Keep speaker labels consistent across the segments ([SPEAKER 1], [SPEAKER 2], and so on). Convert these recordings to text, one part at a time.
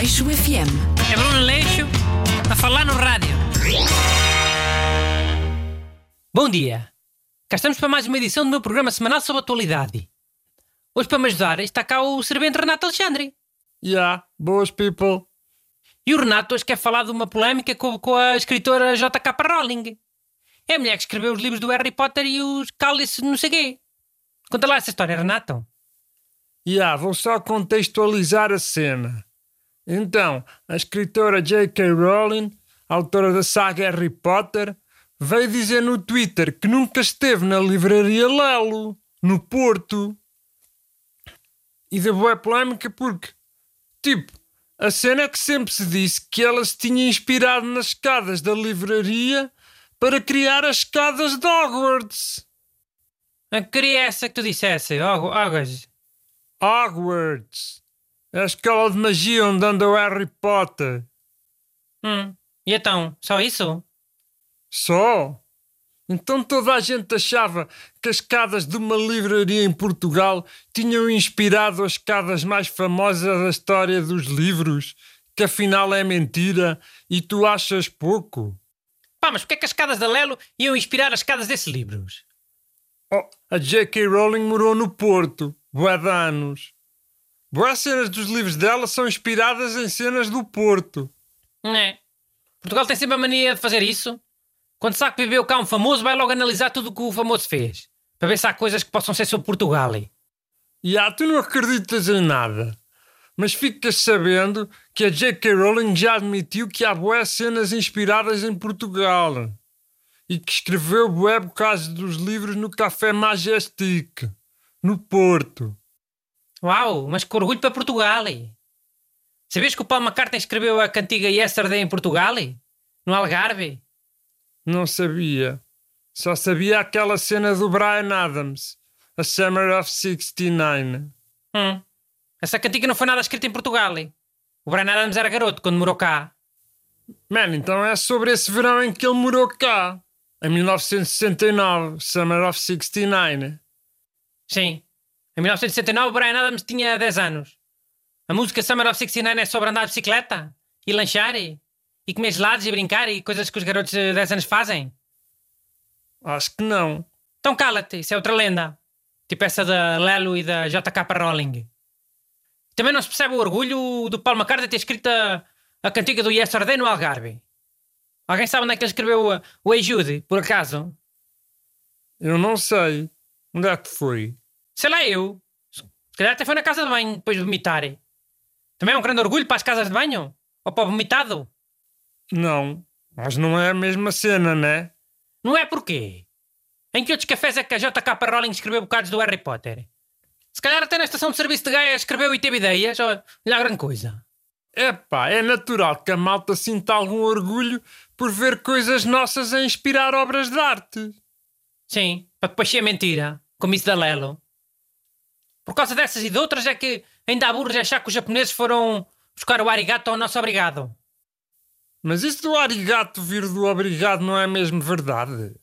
[SPEAKER 1] Aleixo FM.
[SPEAKER 2] É Bruno Leixo a falar no rádio. Bom dia. Cá estamos para mais uma edição do meu programa semanal sobre atualidade. Hoje, para me ajudar, está cá o servente Renato Alexandre.
[SPEAKER 3] Yeah, boas people.
[SPEAKER 2] E o Renato hoje quer falar de uma polémica com, com a escritora J.K. Rowling. É a mulher que escreveu os livros do Harry Potter e os cálices não sei quê. Conta lá essa história, Renato.
[SPEAKER 3] Yeah, vou só contextualizar a cena. Então, a escritora J.K. Rowling, autora da saga Harry Potter, veio dizer no Twitter que nunca esteve na livraria Lelo, no Porto. E deu boa polémica porque, tipo, a cena é que sempre se disse que ela se tinha inspirado nas escadas da livraria para criar as escadas de Hogwarts.
[SPEAKER 2] Eu queria essa que tu dissesse, Hogwarts.
[SPEAKER 3] Hogwarts. É a escola de magia onde anda o Harry Potter.
[SPEAKER 2] Hum. E então, só isso?
[SPEAKER 3] Só? Então toda a gente achava que as escadas de uma livraria em Portugal tinham inspirado as escadas mais famosas da história dos livros, que afinal é mentira e tu achas pouco?
[SPEAKER 2] Pá, mas porquê é que as escadas da Lelo iam inspirar as escadas desses livros?
[SPEAKER 3] Oh, a J.K. Rowling morou no Porto, bué de anos. Boas cenas dos livros dela são inspiradas em cenas do Porto.
[SPEAKER 2] É. Portugal tem sempre a mania de fazer isso. Quando sabe que viveu cá um famoso, vai logo analisar tudo o que o famoso fez. Para ver se há coisas que possam ser sobre Portugal.
[SPEAKER 3] E ah, tu não acreditas em nada. Mas ficas sabendo que a J.K. Rowling já admitiu que há boas cenas inspiradas em Portugal. E que escreveu bué bocados dos livros no Café Majestic, no Porto.
[SPEAKER 2] Uau, mas que orgulho para Portugal! Sabias que o Paul McCartney escreveu a cantiga Yesterday em Portugal? No Algarve?
[SPEAKER 3] Não sabia. Só sabia aquela cena do Brian Adams, A Summer of 69.
[SPEAKER 2] Hum. Essa cantiga não foi nada escrita em Portugal. O Brian Adams era garoto quando morou cá.
[SPEAKER 3] Mano, então é sobre esse verão em que ele morou cá. Em 1969, Summer of 69.
[SPEAKER 2] Sim. Em 1969, o Brian Adams tinha 10 anos. A música Summer of 69 é sobre andar de bicicleta e lanchar e, e comer gelados e brincar e coisas que os garotos de 10 anos fazem.
[SPEAKER 3] Acho que não.
[SPEAKER 2] Então cala-te, isso é outra lenda. Tipo essa da Lelo e da JK Rowling. Também não se percebe o orgulho do Paul McCartney ter escrito a, a cantiga do Yesterday no Algarve. Alguém sabe onde é que ele escreveu o, o Hey Jude, por acaso?
[SPEAKER 3] Eu não sei. Onde é que foi?
[SPEAKER 2] Sei lá eu. Se calhar até foi na casa de banho depois de vomitar. Também é um grande orgulho para as casas de banho? Ou para o vomitado?
[SPEAKER 3] Não. Mas não é a mesma cena, né?
[SPEAKER 2] Não é porquê? Em que outros cafés é que a JK Rowling escreveu bocados do Harry Potter? Se calhar até na estação de serviço de Gaia escreveu e teve ideias. Olha a grande coisa.
[SPEAKER 3] Epá, é natural que a malta sinta algum orgulho por ver coisas nossas a inspirar obras de arte.
[SPEAKER 2] Sim, para depois ser mentira, como isso da Lelo. Por causa dessas e de outras é que ainda há burros a achar que os japoneses foram buscar o arigato ao nosso obrigado.
[SPEAKER 3] Mas isso do arigato vir do obrigado não é mesmo verdade?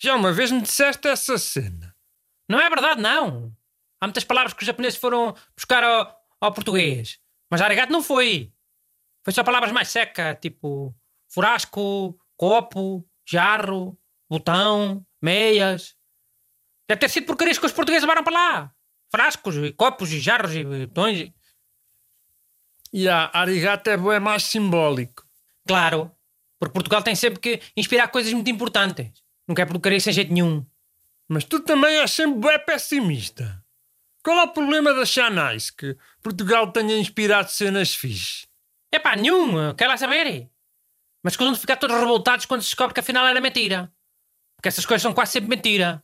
[SPEAKER 3] Já uma vez me disseste essa cena.
[SPEAKER 2] Não é verdade, não. Há muitas palavras que os japoneses foram buscar ao, ao português. Mas arigato não foi. Foi só palavras mais secas, tipo furasco, copo, jarro, botão, meias. Deve ter sido porcarias que os portugueses levaram para lá. Frascos, e copos, e jarros, e botões.
[SPEAKER 3] E a arigato é mais simbólico.
[SPEAKER 2] Claro. Porque Portugal tem sempre que inspirar coisas muito importantes. Não quer porcaria sem jeito nenhum.
[SPEAKER 3] Mas tu também és sempre bem pessimista. Qual é o problema da Chanais que Portugal tenha inspirado cenas fixe?
[SPEAKER 2] É pá, nenhum. Quer lá saber? Mas costumam ficar todos revoltados quando se descobre que afinal era mentira. Porque essas coisas são quase sempre mentira.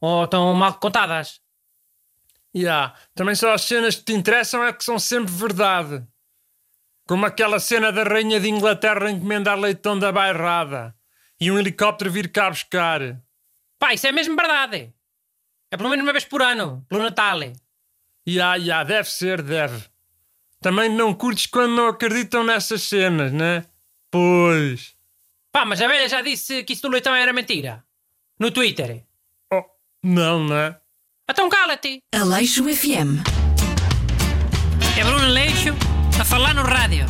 [SPEAKER 2] Ou estão mal contadas.
[SPEAKER 3] Yeah. Também só as cenas que te interessam é que são sempre verdade. Como aquela cena da Rainha de Inglaterra encomendar leitão da bairrada e um helicóptero vir cá buscar.
[SPEAKER 2] Pá, isso é mesmo verdade. É pelo menos uma vez por ano, pelo Natal.
[SPEAKER 3] Ya, ya, deve ser, deve. Também não curtes quando não acreditam nessas cenas, né? Pois.
[SPEAKER 2] Pá, mas a velha já disse que isso do leitão era mentira. No Twitter.
[SPEAKER 3] Oh, não, né?
[SPEAKER 2] Então cala-te!
[SPEAKER 1] Aleixo FM.
[SPEAKER 2] É Bruno Leixo a falar no rádio.